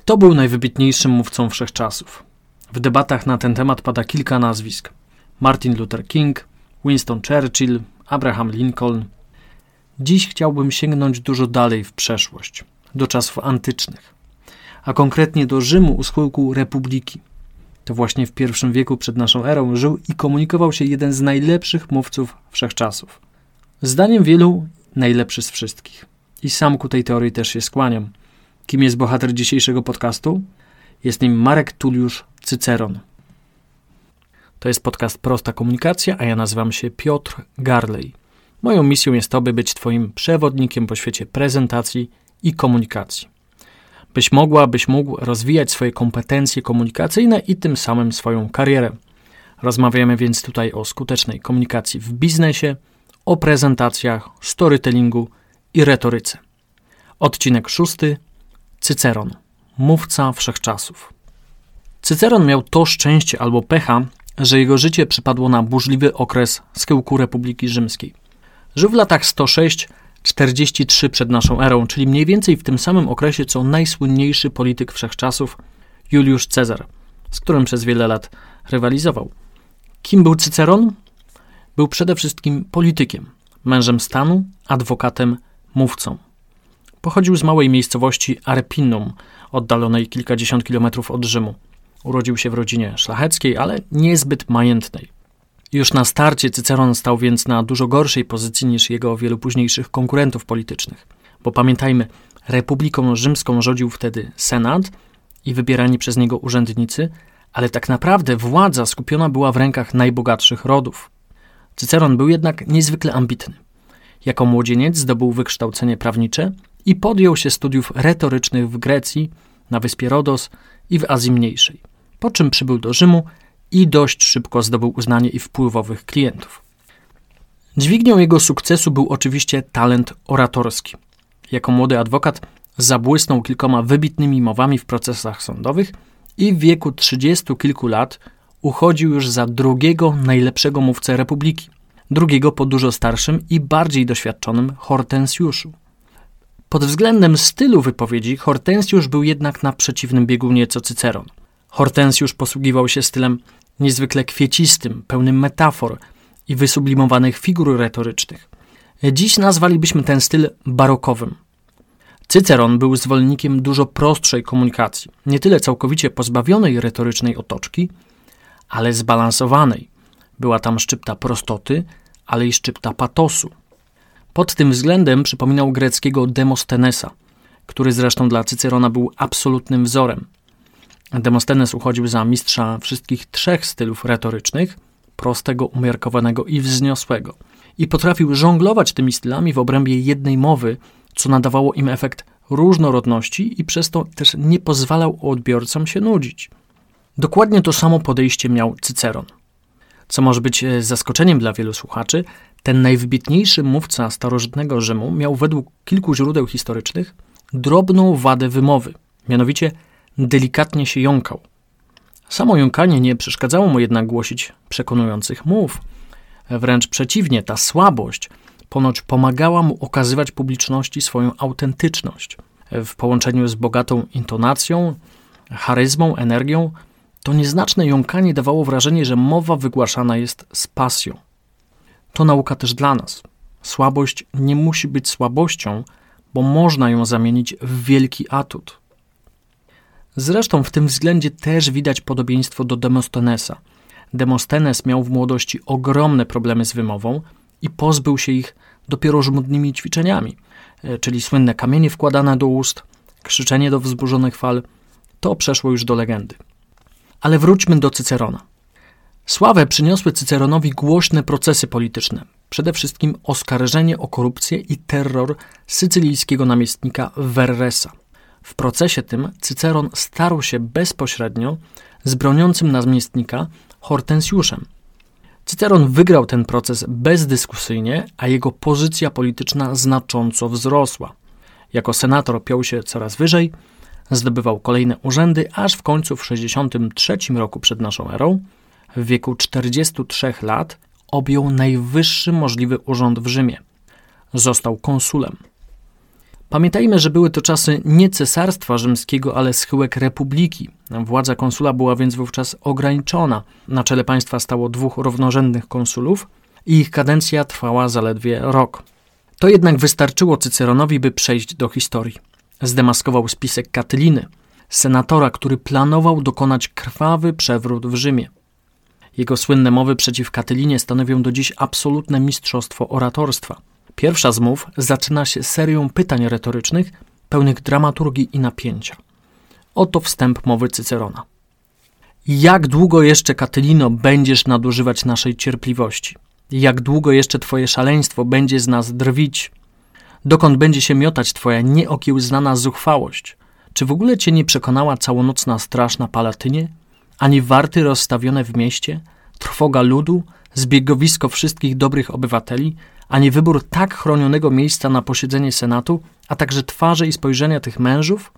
Kto był najwybitniejszym mówcą wszechczasów? W debatach na ten temat pada kilka nazwisk: Martin Luther King, Winston Churchill, Abraham Lincoln. Dziś chciałbym sięgnąć dużo dalej w przeszłość, do czasów antycznych, a konkretnie do Rzymu u schyłku Republiki. To właśnie w I wieku przed naszą erą żył i komunikował się jeden z najlepszych mówców wszechczasów. Zdaniem wielu najlepszy z wszystkich. I sam ku tej teorii też się skłaniam. Kim jest bohater dzisiejszego podcastu? Jest nim Marek Tuliusz Cyceron. To jest podcast Prosta Komunikacja, a ja nazywam się Piotr Garley. Moją misją jest to, by być Twoim przewodnikiem po świecie prezentacji i komunikacji. Byś mogła, byś mógł rozwijać swoje kompetencje komunikacyjne i tym samym swoją karierę. Rozmawiamy więc tutaj o skutecznej komunikacji w biznesie, o prezentacjach, storytellingu i retoryce. Odcinek szósty Cyceron, mówca wszechczasów. Cyceron miał to szczęście albo pecha, że jego życie przypadło na burzliwy okres schyłku Republiki Rzymskiej. Żył w latach 106-43 przed naszą erą, czyli mniej więcej w tym samym okresie co najsłynniejszy polityk wszechczasów Juliusz Cezar, z którym przez wiele lat rywalizował. Kim był Cyceron? Był przede wszystkim politykiem, mężem stanu, adwokatem, mówcą. Pochodził z małej miejscowości Arpinum, oddalonej kilkadziesiąt kilometrów od Rzymu. Urodził się w rodzinie szlacheckiej, ale niezbyt majętnej. Już na starcie Cyceron stał więc na dużo gorszej pozycji niż jego wielu późniejszych konkurentów politycznych. Bo pamiętajmy, Republiką Rzymską rządził wtedy Senat i wybierani przez niego urzędnicy, ale tak naprawdę władza skupiona była w rękach najbogatszych rodów. Cyceron był jednak niezwykle ambitny. Jako młodzieniec zdobył wykształcenie prawnicze i podjął się studiów retorycznych w Grecji, na wyspie Rodos i w Azji Mniejszej. Po czym przybył do Rzymu i dość szybko zdobył uznanie i wpływowych klientów. Dźwignią jego sukcesu był oczywiście talent oratorski. Jako młody adwokat zabłysnął kilkoma wybitnymi mowami w procesach sądowych i w wieku trzydziestu kilku lat uchodził już za drugiego najlepszego mówcę republiki, drugiego po dużo starszym i bardziej doświadczonym Hortensjuszu. Pod względem stylu wypowiedzi Hortensjusz był jednak na przeciwnym biegunie co Cyceron. Hortensjusz posługiwał się stylem niezwykle kwiecistym, pełnym metafor i wysublimowanych figur retorycznych. Dziś nazwalibyśmy ten styl barokowym. Cyceron był zwolennikiem dużo prostszej komunikacji, nie tyle całkowicie pozbawionej retorycznej otoczki, ale zbalansowanej. Była tam szczypta prostoty, ale i szczypta patosu. Pod tym względem przypominał greckiego Demostenesa, który zresztą dla Cycerona był absolutnym wzorem. Demostenes uchodził za mistrza wszystkich trzech stylów retorycznych prostego, umiarkowanego i wzniosłego i potrafił żonglować tymi stylami w obrębie jednej mowy, co nadawało im efekt różnorodności i przez to też nie pozwalał odbiorcom się nudzić. Dokładnie to samo podejście miał Cyceron. Co może być e, zaskoczeniem dla wielu słuchaczy, ten najwybitniejszy mówca starożytnego Rzymu miał według kilku źródeł historycznych drobną wadę wymowy, mianowicie delikatnie się jąkał. Samo jąkanie nie przeszkadzało mu jednak głosić przekonujących mów. Wręcz przeciwnie, ta słabość ponoć pomagała mu okazywać publiczności swoją autentyczność. W połączeniu z bogatą intonacją, charyzmą, energią, to nieznaczne jąkanie dawało wrażenie, że mowa wygłaszana jest z pasją. To nauka też dla nas. Słabość nie musi być słabością, bo można ją zamienić w wielki atut. Zresztą w tym względzie też widać podobieństwo do Demostenesa. Demostenes miał w młodości ogromne problemy z wymową i pozbył się ich dopiero żmudnymi ćwiczeniami, e, czyli słynne kamienie wkładane do ust, krzyczenie do wzburzonych fal. To przeszło już do legendy. Ale wróćmy do Cycerona. Sławę przyniosły Cyceronowi głośne procesy polityczne, przede wszystkim oskarżenie o korupcję i terror sycylijskiego namiestnika Verresa. W procesie tym Cyceron starł się bezpośrednio z broniącym namiestnika Hortensjuszem. Cyceron wygrał ten proces bezdyskusyjnie, a jego pozycja polityczna znacząco wzrosła. Jako senator piął się coraz wyżej, zdobywał kolejne urzędy, aż w końcu w 63 roku przed naszą erą w wieku 43 lat objął najwyższy możliwy urząd w Rzymie. Został konsulem. Pamiętajmy, że były to czasy nie cesarstwa rzymskiego, ale schyłek republiki. Władza konsula była więc wówczas ograniczona. Na czele państwa stało dwóch równorzędnych konsulów i ich kadencja trwała zaledwie rok. To jednak wystarczyło Cyceronowi, by przejść do historii. Zdemaskował spisek Katyliny, senatora, który planował dokonać krwawy przewrót w Rzymie. Jego słynne mowy przeciw Katylinie stanowią do dziś absolutne mistrzostwo oratorstwa. Pierwsza z mów zaczyna się serią pytań retorycznych, pełnych dramaturgii i napięcia. Oto wstęp mowy Cycerona. Jak długo jeszcze, Katylino, będziesz nadużywać naszej cierpliwości? Jak długo jeszcze twoje szaleństwo będzie z nas drwić? Dokąd będzie się miotać twoja nieokiełznana zuchwałość? Czy w ogóle cię nie przekonała całonocna straż na Palatynie? Ani warty rozstawione w mieście? Trwoga ludu? Zbiegowisko wszystkich dobrych obywateli? Ani wybór tak chronionego miejsca na posiedzenie Senatu? A także twarze i spojrzenia tych mężów?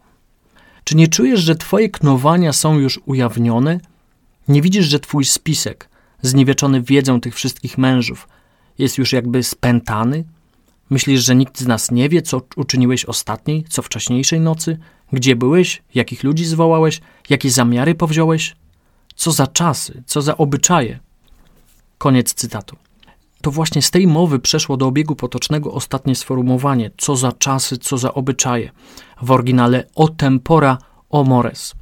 Czy nie czujesz, że twoje knowania są już ujawnione? Nie widzisz, że twój spisek, znieweczony wiedzą tych wszystkich mężów, jest już jakby spętany? Myślisz, że nikt z nas nie wie, co uczyniłeś ostatniej, co wcześniejszej nocy? Gdzie byłeś? Jakich ludzi zwołałeś? Jakie zamiary powziąłeś? Co za czasy, co za obyczaje? Koniec cytatu. To właśnie z tej mowy przeszło do obiegu potocznego ostatnie sformułowanie co za czasy, co za obyczaje. W oryginale o tempora o mores.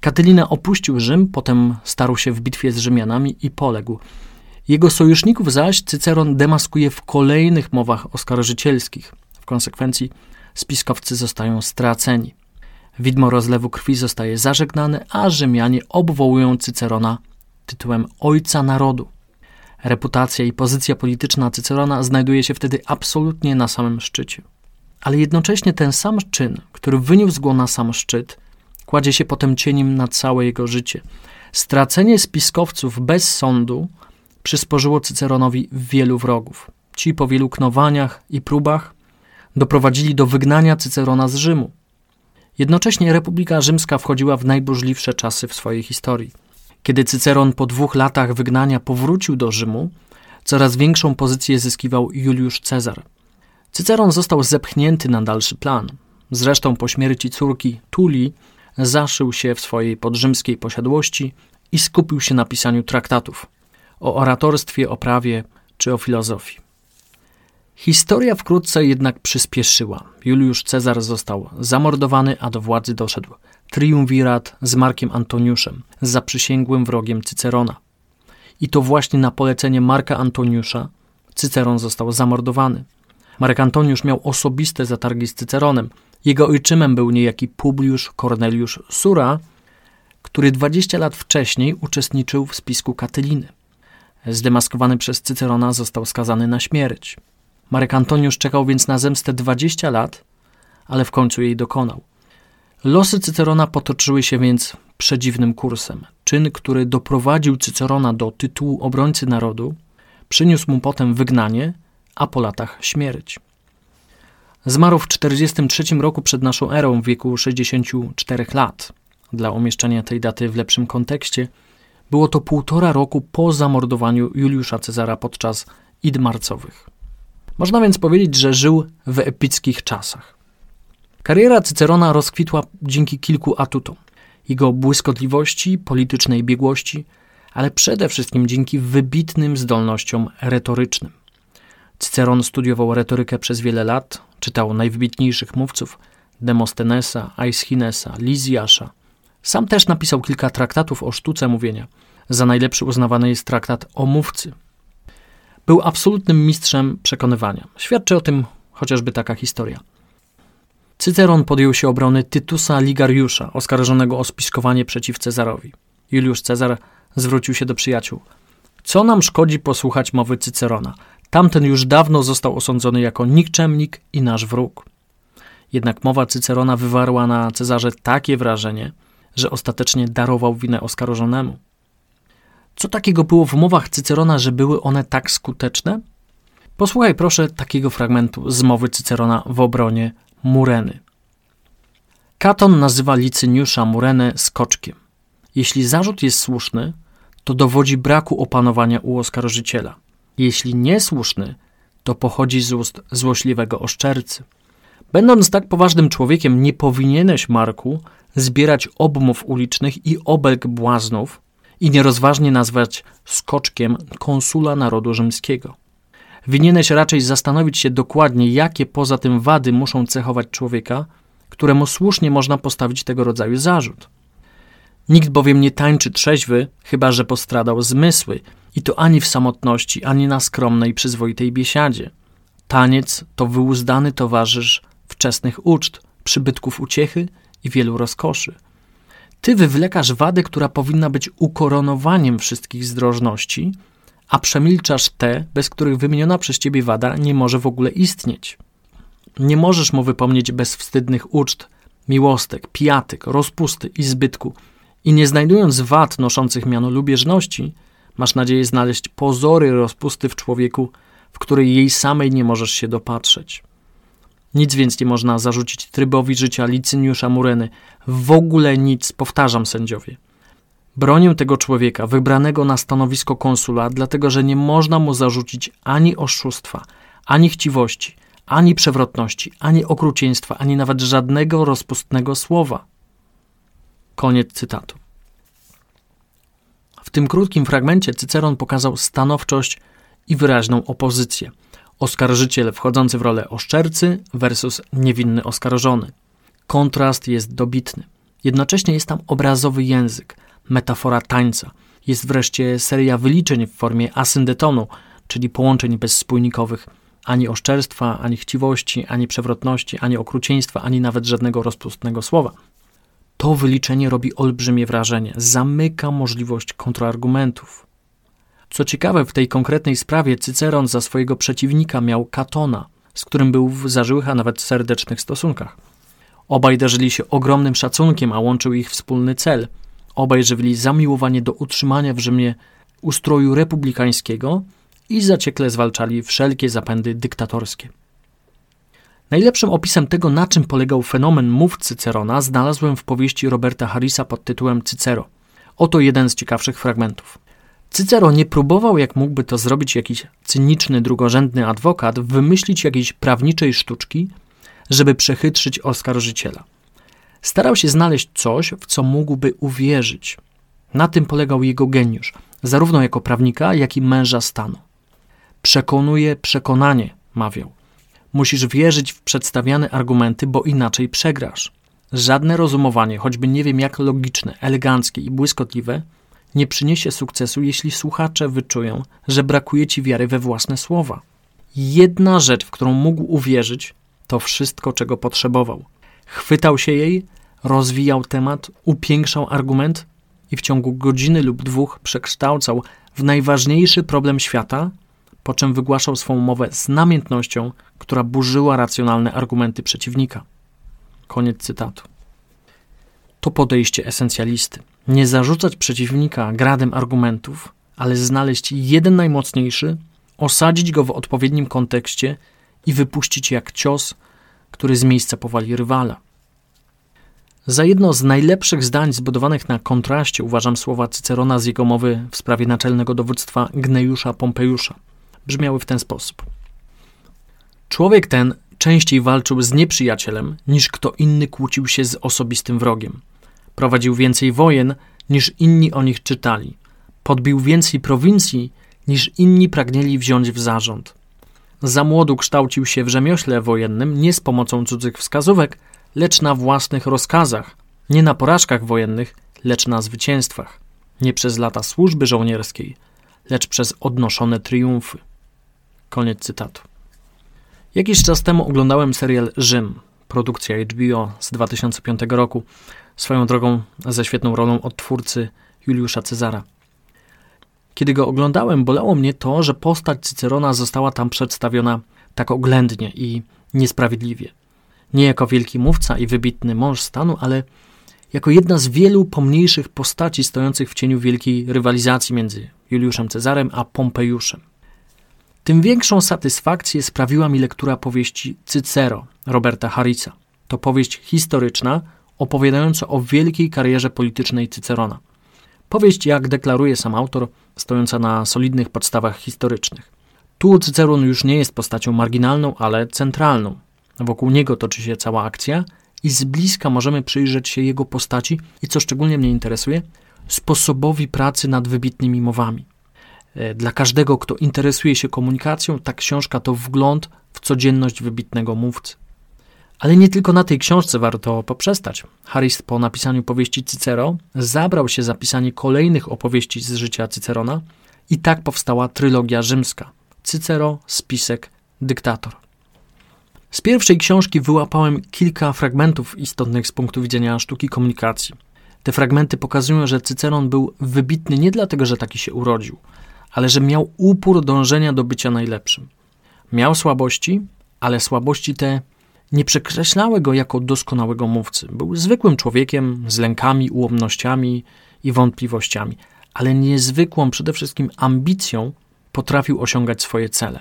Katylina opuścił Rzym, potem starł się w bitwie z Rzymianami i poległ. Jego sojuszników zaś Cyceron demaskuje w kolejnych mowach oskarżycielskich. W konsekwencji spiskowcy zostają straceni. Widmo rozlewu krwi zostaje zażegnane, a Rzymianie obwołują Cycerona tytułem Ojca Narodu. Reputacja i pozycja polityczna Cycerona znajduje się wtedy absolutnie na samym szczycie. Ale jednocześnie ten sam czyn, który wyniósł go na sam szczyt, kładzie się potem cieniem na całe jego życie. Stracenie spiskowców bez sądu przysporzyło Cyceronowi wielu wrogów. Ci po wielu knowaniach i próbach doprowadzili do wygnania Cycerona z Rzymu. Jednocześnie Republika Rzymska wchodziła w najburzliwsze czasy w swojej historii. Kiedy Cyceron po dwóch latach wygnania powrócił do Rzymu, coraz większą pozycję zyskiwał Juliusz Cezar. Cyceron został zepchnięty na dalszy plan. Zresztą po śmierci córki Tulii zaszył się w swojej podrzymskiej posiadłości i skupił się na pisaniu traktatów o oratorstwie, o prawie czy o filozofii. Historia wkrótce jednak przyspieszyła. Juliusz Cezar został zamordowany, a do władzy doszedł triumvirat z Markiem Antoniuszem, zaprzysięgłym wrogiem Cycerona. I to właśnie na polecenie Marka Antoniusza Cyceron został zamordowany. Marek Antoniusz miał osobiste zatargi z Cyceronem. Jego ojczymem był niejaki Publiusz Corneliusz Sura, który 20 lat wcześniej uczestniczył w spisku Katyliny. Zdemaskowany przez Cycerona został skazany na śmierć. Marek Antoniusz czekał więc na zemstę 20 lat, ale w końcu jej dokonał. Losy Cycerona potoczyły się więc przedziwnym kursem. Czyn, który doprowadził Cycerona do tytułu obrońcy narodu, przyniósł mu potem wygnanie, a po latach śmierć. Zmarł w 43 roku przed naszą erą w wieku 64 lat. Dla umieszczenia tej daty w lepszym kontekście, było to półtora roku po zamordowaniu Juliusza Cezara podczas id marcowych. Można więc powiedzieć, że żył w epickich czasach. Kariera Cycerona rozkwitła dzięki kilku atutom. Jego błyskotliwości, politycznej biegłości, ale przede wszystkim dzięki wybitnym zdolnościom retorycznym. Cyceron studiował retorykę przez wiele lat, czytał najwybitniejszych mówców Demostenesa, Aeschinesa, Lizjasza. Sam też napisał kilka traktatów o sztuce mówienia. Za najlepszy uznawany jest traktat o mówcy, był absolutnym mistrzem przekonywania. Świadczy o tym chociażby taka historia. Cyceron podjął się obrony Tytusa Ligariusza, oskarżonego o spiskowanie przeciw Cezarowi. Juliusz Cezar zwrócił się do przyjaciół. Co nam szkodzi posłuchać mowy Cycerona? Tamten już dawno został osądzony jako nikczemnik i nasz wróg. Jednak mowa Cycerona wywarła na Cezarze takie wrażenie, że ostatecznie darował winę oskarżonemu. Co takiego było w mowach Cycerona, że były one tak skuteczne? Posłuchaj proszę takiego fragmentu z mowy Cycerona w obronie Mureny. Katon nazywa Licyniusza Murenę skoczkiem. Jeśli zarzut jest słuszny, to dowodzi braku opanowania u oskarżyciela. Jeśli niesłuszny, to pochodzi z ust złośliwego oszczercy. Będąc tak poważnym człowiekiem, nie powinieneś, Marku, zbierać obmów ulicznych i obelg błaznów i nierozważnie nazwać skoczkiem konsula narodu rzymskiego. Winieneś raczej zastanowić się dokładnie, jakie poza tym wady muszą cechować człowieka, któremu słusznie można postawić tego rodzaju zarzut. Nikt bowiem nie tańczy trzeźwy, chyba że postradał zmysły, i to ani w samotności, ani na skromnej, przyzwoitej biesiadzie. Taniec to wyuzdany towarzysz wczesnych uczt, przybytków uciechy i wielu rozkoszy. Ty wywlekasz wadę, która powinna być ukoronowaniem wszystkich zdrożności, a przemilczasz te, bez których wymieniona przez ciebie wada nie może w ogóle istnieć. Nie możesz mu wypomnieć bezwstydnych uczt, miłostek, pijatyk, rozpusty i zbytku i nie znajdując wad noszących miano lubieżności, masz nadzieję znaleźć pozory rozpusty w człowieku, w której jej samej nie możesz się dopatrzeć. Nic więc nie można zarzucić trybowi życia Licyniusza Mureny. W ogóle nic, powtarzam sędziowie. Bronię tego człowieka, wybranego na stanowisko konsula, dlatego że nie można mu zarzucić ani oszustwa, ani chciwości, ani przewrotności, ani okrucieństwa, ani nawet żadnego rozpustnego słowa. Koniec cytatu. W tym krótkim fragmencie Cyceron pokazał stanowczość i wyraźną opozycję. Oskarżyciel wchodzący w rolę oszczercy versus niewinny oskarżony. Kontrast jest dobitny. Jednocześnie jest tam obrazowy język, metafora tańca. Jest wreszcie seria wyliczeń w formie asyndetonu, czyli połączeń bezspójnikowych. Ani oszczerstwa, ani chciwości, ani przewrotności, ani okrucieństwa, ani nawet żadnego rozpustnego słowa. To wyliczenie robi olbrzymie wrażenie, zamyka możliwość kontrargumentów. Co ciekawe, w tej konkretnej sprawie Cyceron za swojego przeciwnika miał Katona, z którym był w zażyłych, a nawet serdecznych stosunkach. Obaj darzyli się ogromnym szacunkiem, a łączył ich wspólny cel. Obaj żywili zamiłowanie do utrzymania w Rzymie ustroju republikańskiego i zaciekle zwalczali wszelkie zapędy dyktatorskie. Najlepszym opisem tego, na czym polegał fenomen mów Cycerona, znalazłem w powieści Roberta Harrisa pod tytułem Cycero. Oto jeden z ciekawszych fragmentów. Cycero nie próbował, jak mógłby to zrobić jakiś cyniczny, drugorzędny adwokat, wymyślić jakiejś prawniczej sztuczki, żeby przechytrzyć oskarżyciela. Starał się znaleźć coś, w co mógłby uwierzyć. Na tym polegał jego geniusz, zarówno jako prawnika, jak i męża stanu. Przekonuje przekonanie, mawiał. Musisz wierzyć w przedstawiane argumenty, bo inaczej przegrasz. Żadne rozumowanie, choćby nie wiem jak logiczne, eleganckie i błyskotliwe, nie przyniesie sukcesu, jeśli słuchacze wyczują, że brakuje ci wiary we własne słowa. Jedna rzecz, w którą mógł uwierzyć, to wszystko, czego potrzebował. Chwytał się jej, rozwijał temat, upiększał argument i w ciągu godziny lub dwóch przekształcał w najważniejszy problem świata, po czym wygłaszał swą mowę z namiętnością, która burzyła racjonalne argumenty przeciwnika. Koniec cytatu. To podejście esencjalisty. Nie zarzucać przeciwnika gradem argumentów, ale znaleźć jeden najmocniejszy, osadzić go w odpowiednim kontekście i wypuścić jak cios, który z miejsca powali rywala. Za jedno z najlepszych zdań zbudowanych na kontraście uważam słowa Cycerona z jego mowy w sprawie naczelnego dowództwa Gnejusza Pompejusza. Brzmiały w ten sposób. Człowiek ten częściej walczył z nieprzyjacielem, niż kto inny kłócił się z osobistym wrogiem. Prowadził więcej wojen, niż inni o nich czytali. Podbił więcej prowincji, niż inni pragnęli wziąć w zarząd. Za młodu kształcił się w rzemiośle wojennym nie z pomocą cudzych wskazówek, lecz na własnych rozkazach, nie na porażkach wojennych, lecz na zwycięstwach, nie przez lata służby żołnierskiej, lecz przez odnoszone triumfy. Koniec cytatu. Jakiś czas temu oglądałem serial Rzym, produkcja HBO z 2005 roku, swoją drogą ze świetną rolą odtwórcy Juliusza Cezara. Kiedy go oglądałem, bolało mnie to, że postać Cycerona została tam przedstawiona tak oględnie i niesprawiedliwie. Nie jako wielki mówca i wybitny mąż stanu, ale jako jedna z wielu pomniejszych postaci stojących w cieniu wielkiej rywalizacji między Juliuszem Cezarem a Pompejuszem. Tym większą satysfakcję sprawiła mi lektura powieści Cycero Roberta Harrisa. To powieść historyczna, opowiadająca o wielkiej karierze politycznej Cycerona. Powieść, jak deklaruje sam autor, stojąca na solidnych podstawach historycznych. Tu Cyceron już nie jest postacią marginalną, ale centralną. wokół niego toczy się cała akcja i z bliska możemy przyjrzeć się jego postaci i, co szczególnie mnie interesuje, sposobowi pracy nad wybitnymi mowami. E, dla każdego, kto interesuje się komunikacją, ta książka to wgląd w codzienność wybitnego mówcy. Ale nie tylko na tej książce warto poprzestać. Harris po napisaniu powieści Cycero zabrał się za pisanie kolejnych opowieści z życia Cycerona i tak powstała trylogia rzymska. Cycero, spisek, dyktator. Z pierwszej książki wyłapałem kilka fragmentów istotnych z punktu widzenia sztuki komunikacji. Te fragmenty pokazują, że Cyceron był wybitny nie dlatego, że taki się urodził, ale że miał upór dążenia do bycia najlepszym. Miał słabości, ale słabości te nie przekreślały go jako doskonałego mówcy. Był zwykłym człowiekiem z lękami, ułomnościami i wątpliwościami, ale niezwykłą przede wszystkim ambicją potrafił osiągać swoje cele.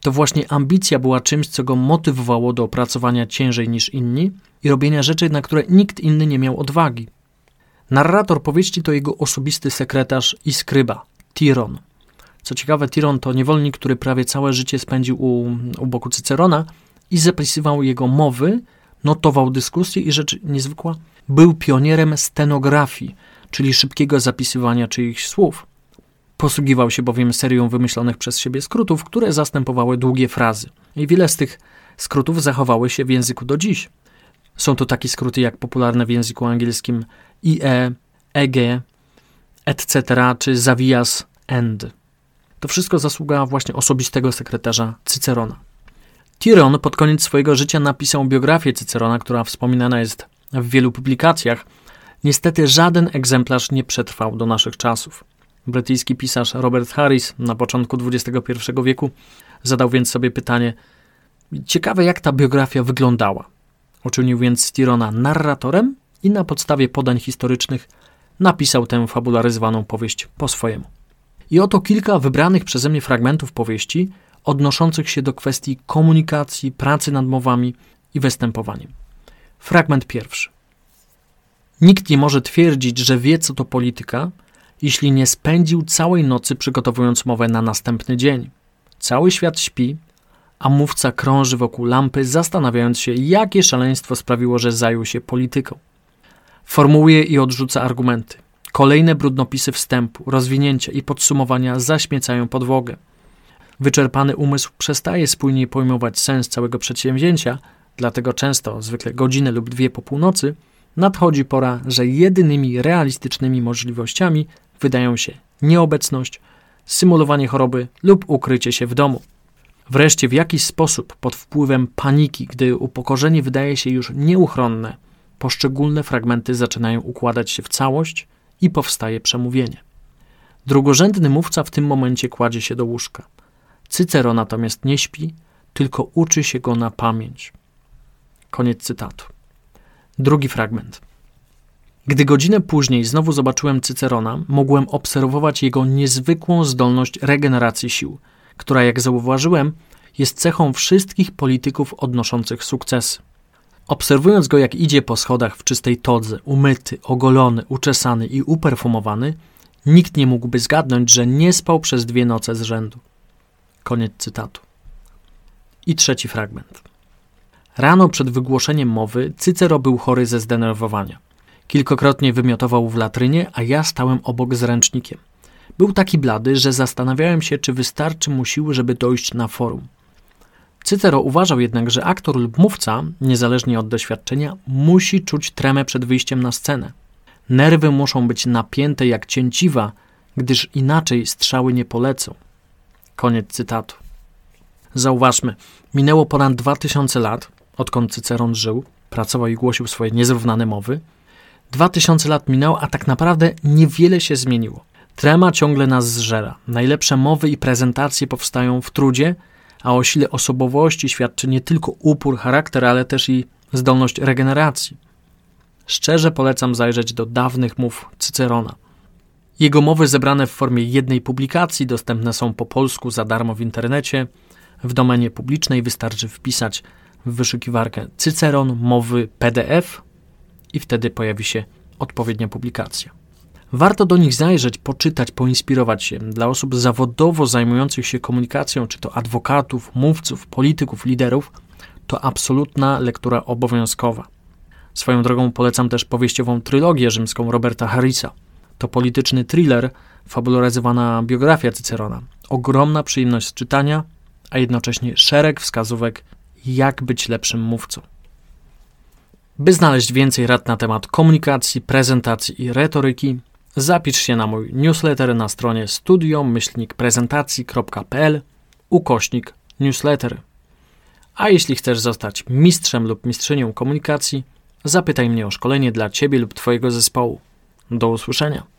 To właśnie ambicja była czymś, co go motywowało do opracowania ciężej niż inni i robienia rzeczy, na które nikt inny nie miał odwagi. Narrator powieści to jego osobisty sekretarz i skryba, Tiron. Co ciekawe, Tiron to niewolnik, który prawie całe życie spędził u, u boku Cycerona i zapisywał jego mowy, notował dyskusje i rzecz niezwykła, był pionierem stenografii, czyli szybkiego zapisywania czyichś słów. Posługiwał się bowiem serią wymyślonych przez siebie skrótów, które zastępowały długie frazy. I wiele z tych skrótów zachowały się w języku do dziś. Są to takie skróty jak popularne w języku angielskim IE, EG, etc., czy zawias end. To wszystko zasługa właśnie osobistego sekretarza Cycerona. Tiron pod koniec swojego życia napisał biografię Cycerona, która wspominana jest w wielu publikacjach. Niestety żaden egzemplarz nie przetrwał do naszych czasów. Brytyjski pisarz Robert Harris na początku XXI wieku zadał więc sobie pytanie: Ciekawe, jak ta biografia wyglądała. Uczynił więc Tirona narratorem i na podstawie podań historycznych napisał tę fabularyzowaną powieść po swojemu. I oto kilka wybranych przeze mnie fragmentów powieści odnoszących się do kwestii komunikacji, pracy nad mowami i występowaniem. Fragment pierwszy. Nikt nie może twierdzić, że wie, co to polityka, jeśli nie spędził całej nocy przygotowując mowę na następny dzień. Cały świat śpi, a mówca krąży wokół lampy, zastanawiając się, jakie szaleństwo sprawiło, że zajął się polityką. Formułuje i odrzuca argumenty. Kolejne brudnopisy wstępu, rozwinięcia i podsumowania zaśmiecają podłogę. Wyczerpany umysł przestaje spójnie pojmować sens całego przedsięwzięcia, dlatego często, zwykle godzinę lub dwie po północy, nadchodzi pora, że jedynymi realistycznymi możliwościami wydają się nieobecność, symulowanie choroby lub ukrycie się w domu. Wreszcie w jakiś sposób, pod wpływem paniki, gdy upokorzenie wydaje się już nieuchronne, poszczególne fragmenty zaczynają układać się w całość i powstaje przemówienie. Drugorzędny mówca w tym momencie kładzie się do łóżka. Cycero natomiast nie śpi, tylko uczy się go na pamięć. Koniec cytatu. Drugi fragment. Gdy godzinę później znowu zobaczyłem Cycerona, mogłem obserwować jego niezwykłą zdolność regeneracji sił, która, jak zauważyłem, jest cechą wszystkich polityków odnoszących sukcesy. Obserwując go, jak idzie po schodach w czystej todze, umyty, ogolony, uczesany i uperfumowany, nikt nie mógłby zgadnąć, że nie spał przez dwie noce z rzędu. Koniec cytatu. I trzeci fragment. Rano przed wygłoszeniem mowy Cycero był chory ze zdenerwowania. Kilkokrotnie wymiotował w latrynie, a ja stałem obok z ręcznikiem. Był taki blady, że zastanawiałem się, czy wystarczy mu siły, żeby dojść na forum. Cycero uważał jednak, że aktor lub mówca, niezależnie od doświadczenia, musi czuć tremę przed wyjściem na scenę. Nerwy muszą być napięte jak cięciwa, gdyż inaczej strzały nie polecą. Koniec cytatu. Zauważmy, minęło ponad 2000 lat, odkąd Cyceron żył, pracował i głosił swoje niezrównane mowy. 2000 lat minęło, a tak naprawdę niewiele się zmieniło. Trema ciągle nas zżera. Najlepsze mowy i prezentacje powstają w trudzie, a o sile osobowości świadczy nie tylko upór, charakter, ale też i zdolność regeneracji. Szczerze polecam zajrzeć do dawnych mów Cycerona. Jego mowy zebrane w formie jednej publikacji dostępne są po polsku za darmo w internecie. W domenie publicznej wystarczy wpisać w wyszukiwarkę Cyceron mowy PDF i wtedy pojawi się odpowiednia publikacja. Warto do nich zajrzeć, poczytać, poinspirować się. Dla osób zawodowo zajmujących się komunikacją, czy to adwokatów, mówców, polityków, liderów, To absolutna lektura obowiązkowa. Swoją drogą polecam też powieściową trylogię rzymską Roberta Harrisa. To polityczny thriller, fabularyzowana biografia Cycerona. Ogromna przyjemność z czytania, a jednocześnie szereg wskazówek, jak być lepszym mówcą. By znaleźć więcej rad na temat komunikacji, prezentacji i retoryki, zapisz się na mój newsletter na stronie studio-prezentacji.pl ukośnik newsletter. A jeśli chcesz zostać mistrzem lub mistrzynią komunikacji, zapytaj mnie o szkolenie dla Ciebie lub Twojego zespołu. Do usłyszenia.